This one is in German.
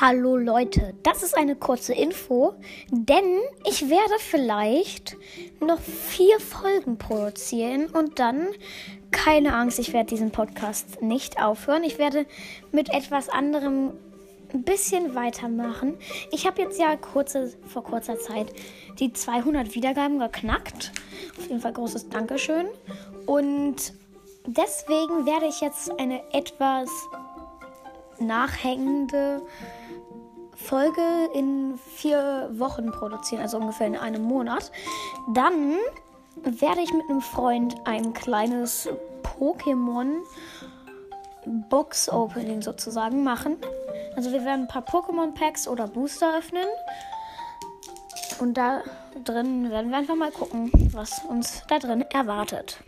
Hallo Leute, das ist eine kurze Info, denn ich werde vielleicht noch vier Folgen produzieren und dann, keine Angst, ich werde diesen Podcast nicht aufhören. Ich werde mit etwas anderem ein bisschen weitermachen. Ich habe jetzt ja kurze, vor kurzer Zeit die 200 Wiedergaben geknackt. Auf jeden Fall großes Dankeschön. Und deswegen werde ich jetzt eine etwas nachhängende Folge in vier Wochen produzieren, also ungefähr in einem Monat. Dann werde ich mit einem Freund ein kleines Pokémon Box Opening sozusagen machen. Also wir werden ein paar Pokémon Packs oder Booster öffnen. Und da drin werden wir einfach mal gucken, was uns da drin erwartet.